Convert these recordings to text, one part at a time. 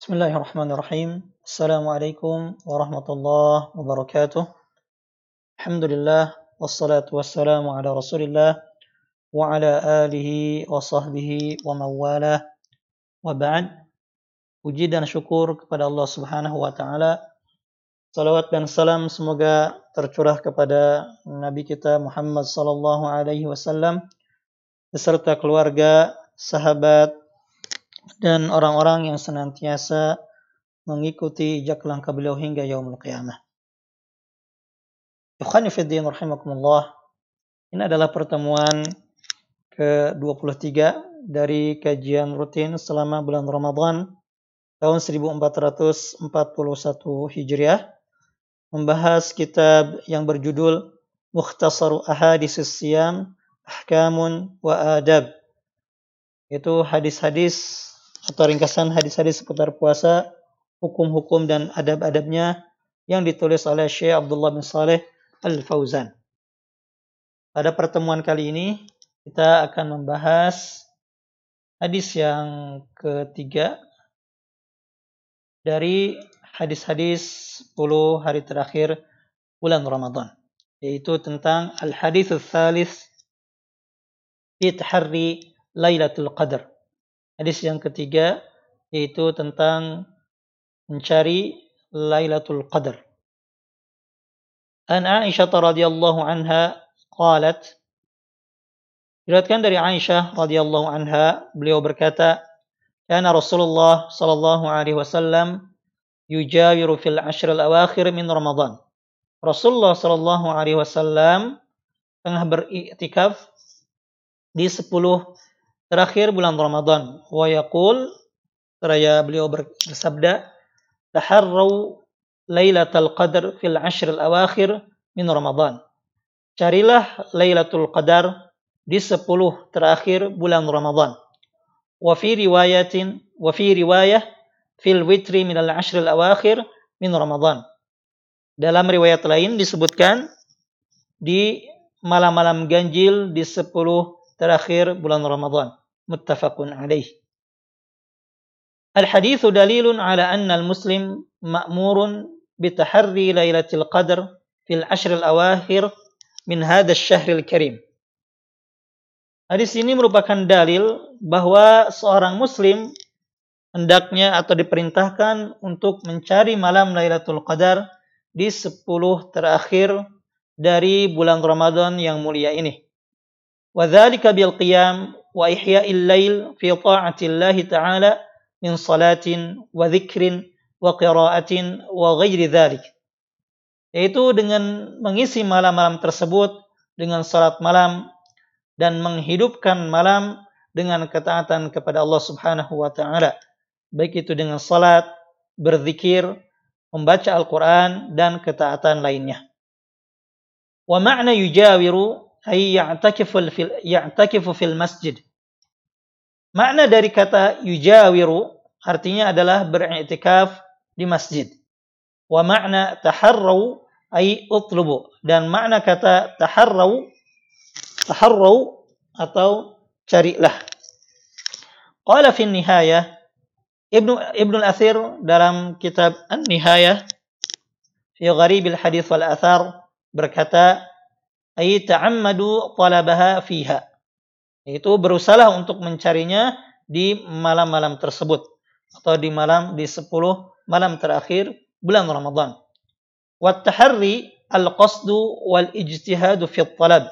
بسم الله الرحمن الرحيم السلام عليكم ورحمة الله وبركاته الحمد لله والصلاة والسلام على رسول الله وعلى آله وصحبه ومن وبعد وجدا شكور kepada الله سبحانه وتعالى Salawat dan salam semoga tercurah kepada Nabi kita Muhammad sallallahu alaihi wasallam beserta keluarga, sahabat, dan orang-orang yang senantiasa mengikuti jejak langkah beliau hingga yaumul qiyamah. Ikhwani fi din rahimakumullah. Ini adalah pertemuan ke-23 dari kajian rutin selama bulan Ramadan tahun 1441 Hijriah membahas kitab yang berjudul Mukhtasaru Ahadis Siyam Ahkamun wa Adab itu hadis-hadis atau ringkasan hadis-hadis seputar puasa hukum-hukum dan adab-adabnya yang ditulis oleh Syekh Abdullah bin Saleh Al-Fauzan. Pada pertemuan kali ini kita akan membahas hadis yang ketiga dari hadis-hadis 10 hari terakhir bulan Ramadan yaitu tentang al-hadis tsalis fi taharri Lailatul Qadar. Hadis yang ketiga yaitu tentang mencari Lailatul Qadar. An Aisyah radhiyallahu anha qalat Diriwayatkan dari Aisyah radhiyallahu anha beliau berkata Kana Rasulullah sallallahu alaihi wasallam yujawiru fil ashr al-awakhir min Ramadan. Rasulullah sallallahu alaihi wasallam tengah beriktikaf di 10 terakhir bulan Ramadan. Wa yaqul seraya beliau bersabda, "Taharrau Lailatul Qadar fil ashr al-awakhir min Ramadan." Carilah Lailatul Qadar di 10 terakhir bulan Ramadan. Wa fi riwayatin wa fi riwayah fil witri min al-ashr al-awakhir min Ramadan. Dalam riwayat lain disebutkan di malam-malam ganjil di 10 terakhir bulan Ramadan muttafaqun alaih. Al-hadithu dalilun ala anna al-muslim ma'murun bitaharri lailatul qadr fil ashr al-awakhir min hadha syahril karim. Hadis ini merupakan dalil bahwa seorang muslim hendaknya atau diperintahkan untuk mencari malam Lailatul Qadar di 10 terakhir dari bulan Ramadan yang mulia ini. Wa dzalika bil qiyam fi ta'atillah ta'ala min salatin wa dzikrin wa qira'atin wa ghairi dzalik. Yaitu dengan mengisi malam-malam tersebut dengan salat malam dan menghidupkan malam dengan ketaatan kepada Allah Subhanahu wa taala. Baik itu dengan salat, berzikir, membaca Al-Qur'an dan ketaatan lainnya. Wa ma'na yujawiru ay ya'takifu fil ya'takifu fil masjid. Makna dari kata yujawiru artinya adalah beriktikaf di masjid. Wa makna taharrau ay utlubu dan makna kata taharrau taharrau atau carilah. Qala fi nihayah Ibnu Ibnu Al-Athir dalam kitab An-Nihayah fi Gharib al-Hadis wal Athar berkata ay ta'ammadu talabaha fiha itu berusaha untuk mencarinya di malam-malam tersebut atau di malam di 10 malam terakhir bulan Ramadan. Wa taharri al-qasdu wal ijtihadu fi talab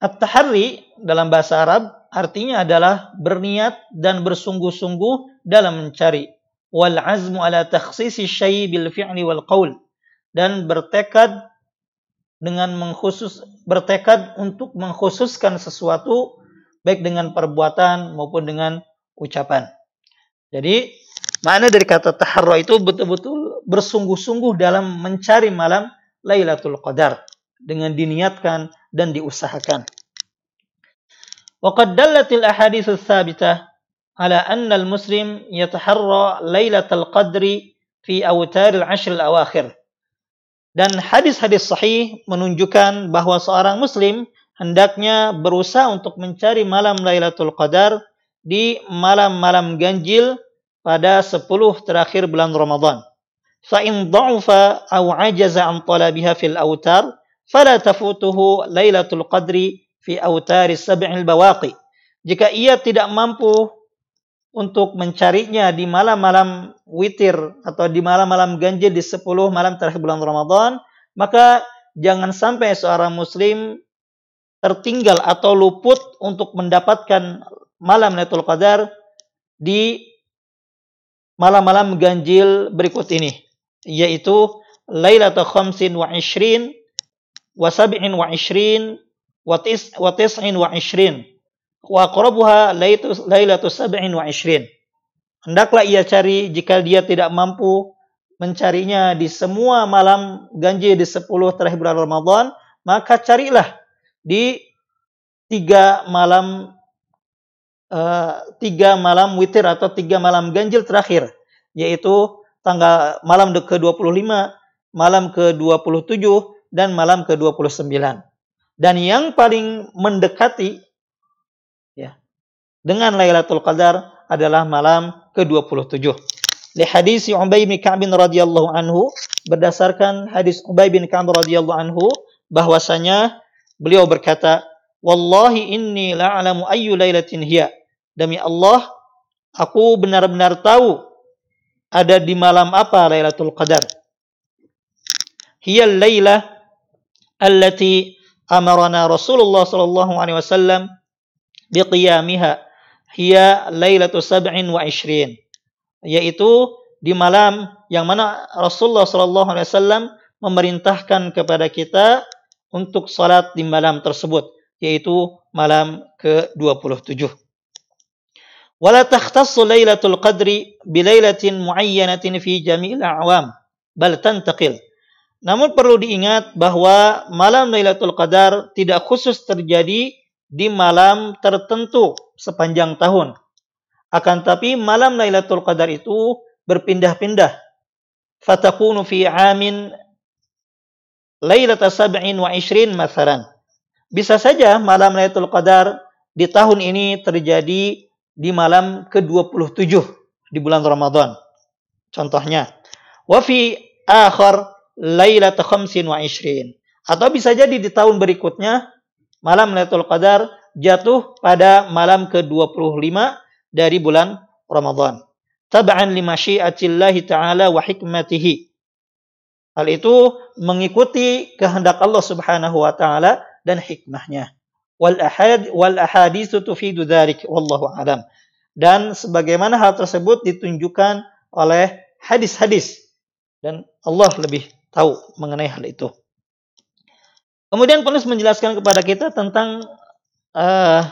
At-tahari dalam bahasa Arab artinya adalah berniat dan bersungguh-sungguh dalam mencari. Wal azmu ala takhsisi syai bil fi'li wal qaul dan bertekad dengan mengkhusus bertekad untuk mengkhususkan sesuatu baik dengan perbuatan maupun dengan ucapan. Jadi makna dari kata taharra itu betul-betul bersungguh-sungguh dalam mencari malam Lailatul Qadar dengan diniatkan dan diusahakan. وقد دلت الأحاديث الثابتة على أن المسلم يتحرى ليلة القدر في أوتار العشر الأواخر dan hadis-hadis sahih menunjukkan bahwa seorang muslim hendaknya berusaha untuk mencari malam Lailatul Qadar di malam-malam ganjil pada 10 terakhir bulan Ramadan. Fa in dha'afa aw ajaza an talabiha fil autar fala tafutuhu lailatul qadri fi sab'il bawaqi. Jika ia tidak mampu untuk mencarinya di malam-malam witir atau di malam-malam ganjil di 10 malam terakhir bulan Ramadan, maka jangan sampai seorang muslim tertinggal atau luput untuk mendapatkan malam Lailatul Qadar di malam-malam ganjil berikut ini yaitu Lailatul Khamsin wa Ishrin wa Sab'in wa Ishrin wa Tis'in wa Ishrin wa aqrabuha Lailatul Sab'in wa Ishrin hendaklah ia cari jika dia tidak mampu mencarinya di semua malam ganjil di 10 terakhir bulan Ramadan maka carilah di tiga malam uh, tiga malam witir atau tiga malam ganjil terakhir yaitu tanggal malam ke-25, malam ke-27 dan malam ke-29. Dan yang paling mendekati dengan Lailatul Qadar adalah malam ke-27. Li hadis Ubay bin Ka'b radhiyallahu anhu berdasarkan hadis Ubay bin Ka'b radhiyallahu anhu bahwasanya Beliau berkata, Wallahi inni la'alamu ayyu lailatin hiya. Demi Allah, aku benar-benar tahu ada di malam apa Lailatul Qadar. Hiya al-lailah allati amarana Rasulullah sallallahu alaihi wasallam biqiyamiha. Hiya lailatu sab'in wa ishrin. Yaitu di malam yang mana Rasulullah sallallahu alaihi wasallam memerintahkan kepada kita untuk salat di malam tersebut yaitu malam ke-27. Wala takhtassu lailatul qadri bilailatin muayyanatin fi jami'il a'wam bal tantaqil. Namun perlu diingat bahwa malam Lailatul Qadar tidak khusus terjadi di malam tertentu sepanjang tahun. Akan tapi malam Lailatul Qadar itu berpindah-pindah. Fatakunu fi amin Lailatul Sab'in wa Ishrin masalan. Bisa saja malam Lailatul Qadar di tahun ini terjadi di malam ke-27 di bulan Ramadan. Contohnya, wa fi Lailatul Khamsin wa Ishrin. Atau bisa jadi di tahun berikutnya malam Lailatul Qadar jatuh pada malam ke-25 dari bulan Ramadan. Tab'an li masyiatillahi ta'ala wa hikmatihi Hal itu mengikuti kehendak Allah Subhanahu wa taala dan hikmahnya. Wal ahad wal ahaditsu tufidu dzalik wallahu alam. Dan sebagaimana hal tersebut ditunjukkan oleh hadis-hadis dan Allah lebih tahu mengenai hal itu. Kemudian penulis menjelaskan kepada kita tentang uh,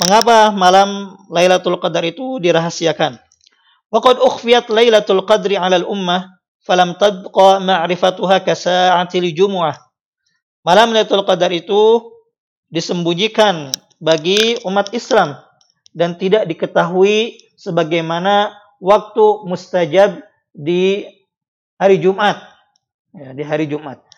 mengapa malam Lailatul Qadar itu dirahasiakan. Waqad ukhfiyat Lailatul Qadri 'ala al-ummah falam tabqa ma'rifatuha kasa'atil jumu'ah. Malam Lailatul Qadar itu disembunyikan bagi umat Islam dan tidak diketahui sebagaimana waktu mustajab di hari Jumat. Ya, di hari Jumat.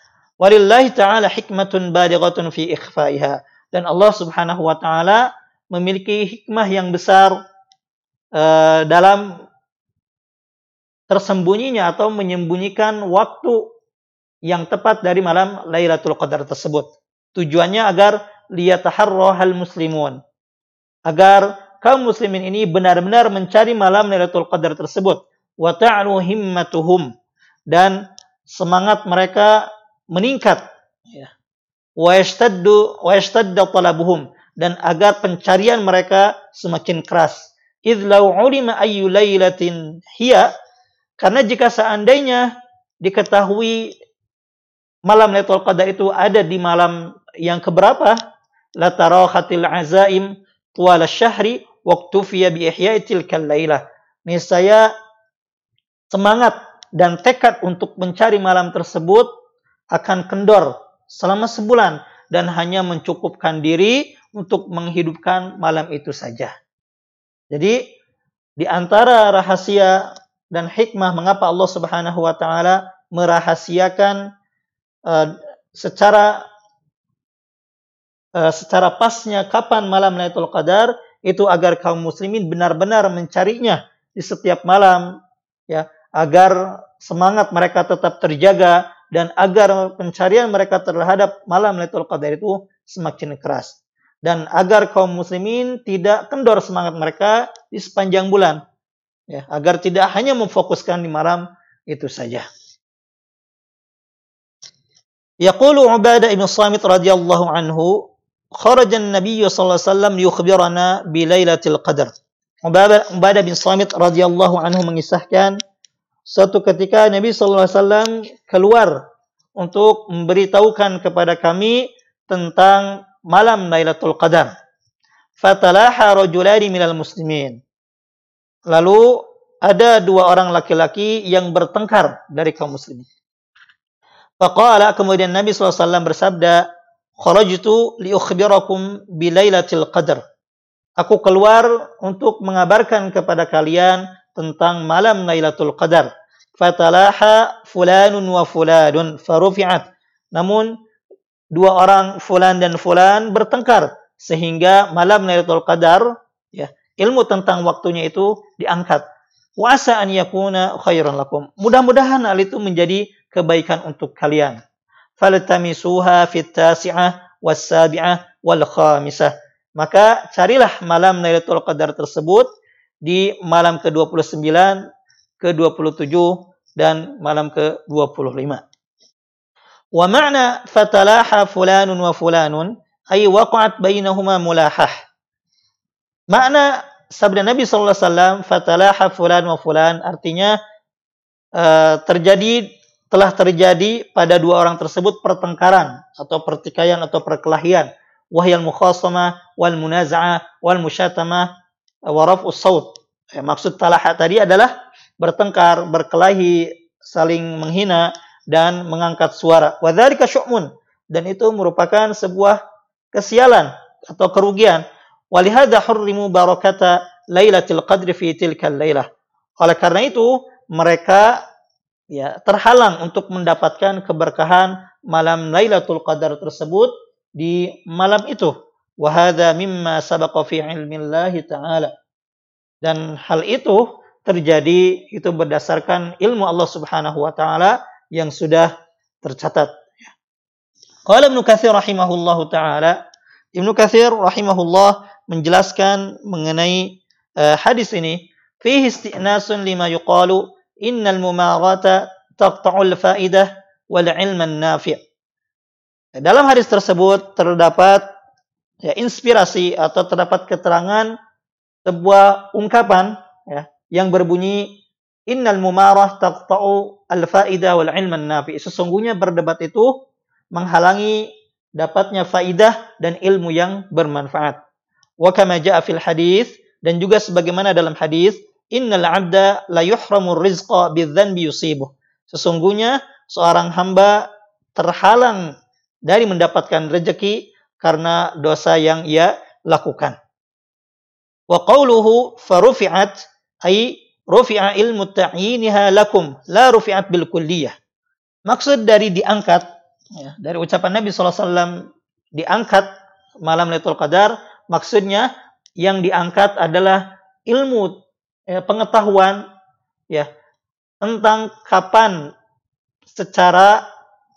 Walillahi ta'ala hikmatun balighatun fi ikhfaiha. Dan Allah Subhanahu wa taala memiliki hikmah yang besar uh, dalam tersembunyinya atau menyembunyikan waktu yang tepat dari malam Lailatul Qadar tersebut. Tujuannya agar liyataharrahal muslimun. Agar kaum muslimin ini benar-benar mencari malam Lailatul Qadar tersebut. Wa ta'lu himmatuhum. Dan semangat mereka meningkat. Ya. Wa yashtaddu wa yashtadda talabuhum. Dan agar pencarian mereka semakin keras. Idh law ulima ayyu lailatin hiya karena jika seandainya diketahui malam Lailatul Qadar itu ada di malam yang keberapa, la tarahatil azaim tuwala syahri waqtufiya bi ihya'i tilkal lailah. Niscaya semangat dan tekad untuk mencari malam tersebut akan kendor selama sebulan dan hanya mencukupkan diri untuk menghidupkan malam itu saja. Jadi di antara rahasia dan hikmah mengapa Allah Subhanahu wa taala merahasiakan uh, secara uh, secara pasnya kapan malam Lailatul Qadar itu agar kaum muslimin benar-benar mencarinya di setiap malam ya agar semangat mereka tetap terjaga dan agar pencarian mereka terhadap malam Lailatul Qadar itu semakin keras dan agar kaum muslimin tidak kendor semangat mereka di sepanjang bulan ya agar tidak hanya memfokuskan di malam itu saja. Yaqulu Ubadah ibn Samit radhiyallahu anhu kharaja an-nabiy sallallahu alaihi wasallam yukhbirana bi lailatul qadar. Ubadah bin Samit radhiyallahu anhu mengisahkan Suatu ketika Nabi sallallahu alaihi wasallam keluar untuk memberitahukan kepada kami tentang malam Lailatul Qadar. Fatalaha rajulani minal muslimin. Lalu ada dua orang laki-laki yang bertengkar dari kaum muslimin. Faqala kemudian Nabi SAW bersabda, "Kharajtu li ukhbirakum bi Lailatul Qadar." Aku keluar untuk mengabarkan kepada kalian tentang malam Lailatul Qadar. Fatalaha fulanun wa fulanun farufi'at. Namun dua orang fulan dan fulan bertengkar sehingga malam Lailatul Qadar ya, ilmu tentang waktunya itu diangkat. Wasa an yakuna khairan lakum. Mudah-mudahan hal itu menjadi kebaikan untuk kalian. Faltamisuha fit tasi'ah was sabi'ah wal khamisah. Maka carilah malam Lailatul Qadar tersebut di malam ke-29, ke-27 dan malam ke-25. Wa ma'na fatalaha fulanun wa fulanun ay waqa'at bainahuma mulahah. Makna sabda Nabi sallallahu alaihi wasallam fatalaha fulan wa fulan artinya uh, terjadi telah terjadi pada dua orang tersebut pertengkaran atau pertikaian atau perkelahian wahyal mukhasamah wal munaza'ah wal musyatamah waraf usaut. Ya, maksud talaha tadi adalah bertengkar, berkelahi, saling menghina dan mengangkat suara. Wadzalika syu'mun dan itu merupakan sebuah kesialan atau kerugian. Walihada hurrimu barakata Lailatul Qadri fi tilkal lailah. Oleh karena itu, mereka ya terhalang untuk mendapatkan keberkahan malam Lailatul Qadar tersebut di malam itu. Wahada mimma sabaqa fi ilmillahi ta'ala. Dan hal itu terjadi itu berdasarkan ilmu Allah Subhanahu wa taala yang sudah tercatat. Qala Ibnu Katsir rahimahullahu taala, Ibnu Katsir rahimahullah menjelaskan mengenai uh, hadis ini, fihi istinasun lima yuqalu innal mumarata taqta'ul faidah wal ilman nafi'. Dalam hadis tersebut terdapat ya, inspirasi atau terdapat keterangan sebuah ungkapan ya, yang berbunyi innal mumarah taqta'u al-faida wal ilman nafi. Sesungguhnya berdebat itu menghalangi dapatnya faidah dan ilmu yang bermanfaat. Wa kama ja'a fil hadis dan juga sebagaimana dalam hadis innal 'abda la yuhramu rizqa bidzanbi yusibuh. Sesungguhnya seorang hamba terhalang dari mendapatkan rezeki karena dosa yang ia lakukan. Wa qawluhu farufi'at ay rufi'a ilmu ta'yiniha lakum la rufi'at bil kulliyah. Maksud dari diangkat ya, dari ucapan Nabi SAW diangkat malam Lailatul Qadar maksudnya yang diangkat adalah ilmu ya, pengetahuan ya tentang kapan secara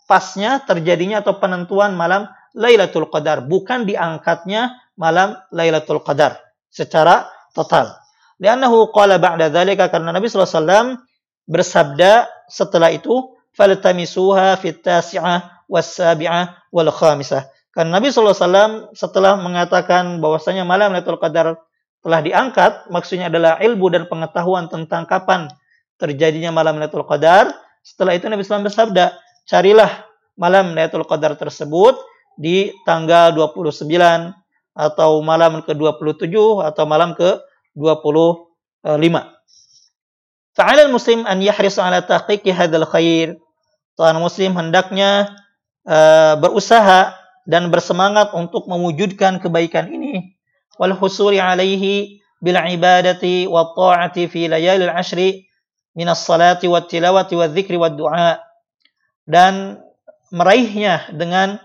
pasnya terjadinya atau penentuan malam Lailatul Qadar bukan diangkatnya malam Lailatul Qadar secara total. Liannahu qala ba'da dzalika karena Nabi SAW bersabda setelah itu faltamisuha fit tasi'ah was sabi'ah wal khamisah. Karena Nabi SAW setelah mengatakan bahwasanya malam Lailatul Qadar telah diangkat, maksudnya adalah ilmu dan pengetahuan tentang kapan terjadinya malam Lailatul Qadar. Setelah itu Nabi SAW bersabda, carilah malam Lailatul Qadar tersebut di tanggal 29 atau malam ke-27 atau malam ke-25. Fa'ala muslim an yahris ala tahqiqi hadzal khair. Tuan muslim hendaknya uh, berusaha dan bersemangat untuk mewujudkan kebaikan ini wal husuli alaihi bil ibadati wa ta'ati fi layalil ashri min as-salati wat tilawati wa dzikri wad du'a dan meraihnya dengan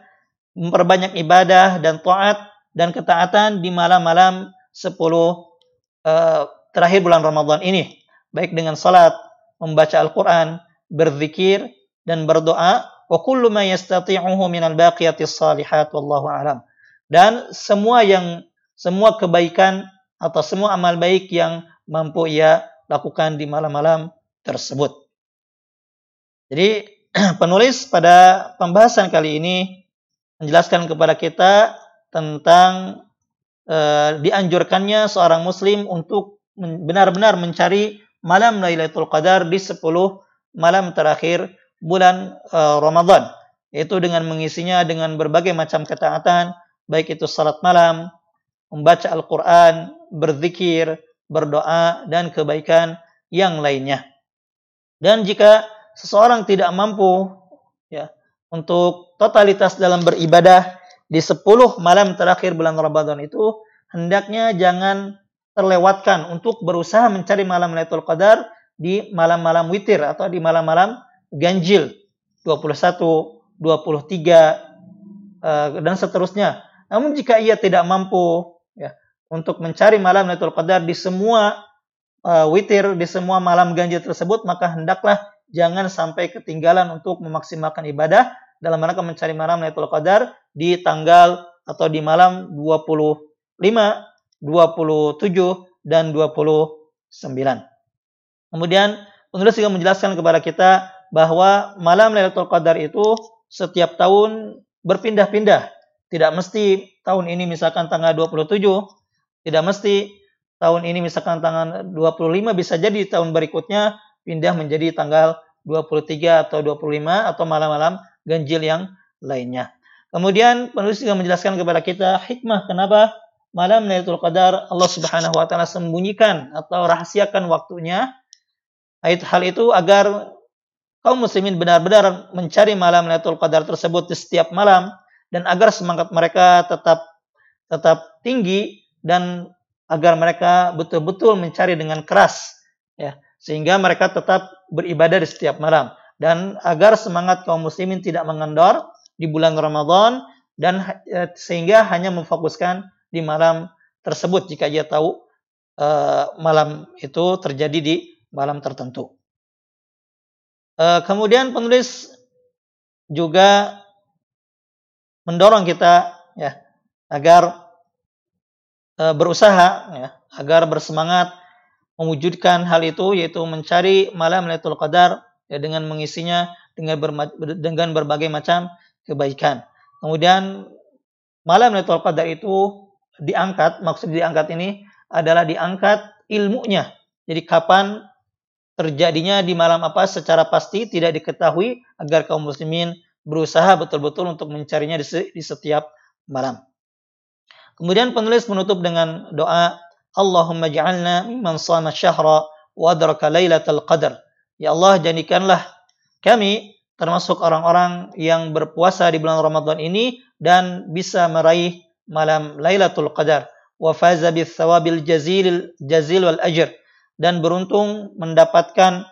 memperbanyak ibadah dan taat dan ketaatan di malam-malam 10 uh, terakhir bulan Ramadan ini. baik dengan salat, membaca Al-Qur'an, berzikir dan berdoa wa kullu ma yastati'uhu minal baqiyatis salihat wallahu a'lam. Dan semua yang semua kebaikan atau semua amal baik yang mampu ia lakukan di malam-malam tersebut. Jadi penulis pada pembahasan kali ini menjelaskan kepada kita tentang e, dianjurkannya seorang muslim untuk benar-benar mencari malam Lailatul Qadar di 10 malam terakhir bulan e, Ramadan yaitu dengan mengisinya dengan berbagai macam ketaatan baik itu salat malam, membaca Al-Quran, berzikir, berdoa, dan kebaikan yang lainnya. Dan jika seseorang tidak mampu untuk totalitas dalam beribadah di 10 malam terakhir bulan Ramadan itu, hendaknya jangan terlewatkan untuk berusaha mencari malam Lailatul Qadar di malam-malam witir atau di malam-malam ganjil 21, 23 eh, dan seterusnya. Namun jika ia tidak mampu untuk mencari malam Lailatul Qadar di semua uh, witir, di semua malam ganjil tersebut, maka hendaklah jangan sampai ketinggalan untuk memaksimalkan ibadah dalam rangka mencari malam Lailatul Qadar di tanggal atau di malam 25, 27 dan 29. Kemudian penulis juga menjelaskan kepada kita bahwa malam Lailatul Qadar itu setiap tahun berpindah-pindah. Tidak mesti tahun ini misalkan tanggal 27, tidak mesti tahun ini misalkan tanggal 25 bisa jadi tahun berikutnya pindah menjadi tanggal 23 atau 25 atau malam-malam ganjil yang lainnya. Kemudian penulis juga menjelaskan kepada kita hikmah kenapa malam Lailatul Qadar Allah Subhanahu wa taala sembunyikan atau rahasiakan waktunya. Hal itu agar kaum muslimin benar-benar mencari malam Lailatul Qadar tersebut di setiap malam dan agar semangat mereka tetap tetap tinggi dan agar mereka betul-betul mencari dengan keras ya sehingga mereka tetap beribadah di setiap malam dan agar semangat kaum muslimin tidak mengendor di bulan Ramadan dan e, sehingga hanya memfokuskan di malam tersebut jika dia tahu e, malam itu terjadi di malam tertentu. E, kemudian penulis juga mendorong kita ya agar E, berusaha ya, agar bersemangat mewujudkan hal itu yaitu mencari malam Lailatul Qadar ya, dengan mengisinya dengan dengan berbagai macam kebaikan. Kemudian malam Lailatul Qadar itu diangkat, maksud diangkat ini adalah diangkat ilmunya. Jadi kapan terjadinya di malam apa secara pasti tidak diketahui agar kaum muslimin berusaha betul-betul untuk mencarinya di setiap malam. Kemudian penulis menutup dengan doa Allahumma ja'alna mimman sama syahra wa adraka lailatul qadar. Ya Allah jadikanlah kami termasuk orang-orang yang berpuasa di bulan Ramadan ini dan bisa meraih malam Lailatul Qadar. Wa faza bis thawabil jazil jazil wal ajr. Dan beruntung mendapatkan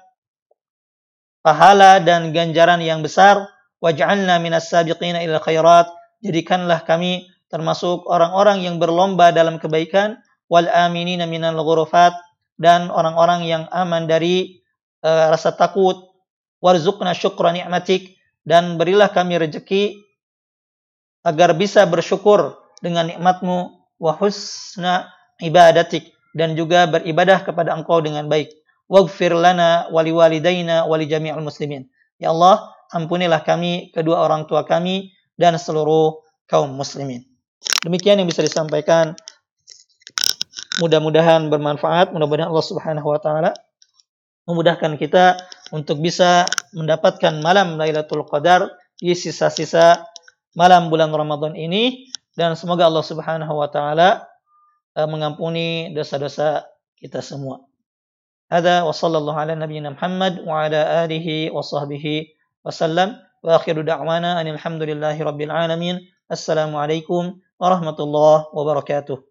pahala dan ganjaran yang besar. Waj'alna minas sabiqina ila khairat. Jadikanlah kami termasuk orang-orang yang berlomba dalam kebaikan wal aminina minal ghurafat dan orang-orang yang aman dari uh, rasa takut. Warzuqna syukra ni'matik dan berilah kami rezeki agar bisa bersyukur dengan nikmatmu wa husna ibadatik dan juga beribadah kepada engkau dengan baik. Waghfir lana wali walidaina wali jami'al muslimin. Ya Allah ampunilah kami kedua orang tua kami dan seluruh kaum muslimin. Demikian yang bisa disampaikan. Mudah-mudahan bermanfaat. Mudah-mudahan Allah Subhanahu wa taala memudahkan kita untuk bisa mendapatkan malam Lailatul Qadar di sisa-sisa malam bulan Ramadan ini dan semoga Allah Subhanahu wa taala eh, mengampuni dosa-dosa kita semua. Ada wa sallallahu ala nabiyyina Muhammad wa ala alihi wa sahbihi wasallam wa akhiru da'wana anil hamdulillahi rabbil alamin. Assalamualaikum warahmatullahi wabarakatuh.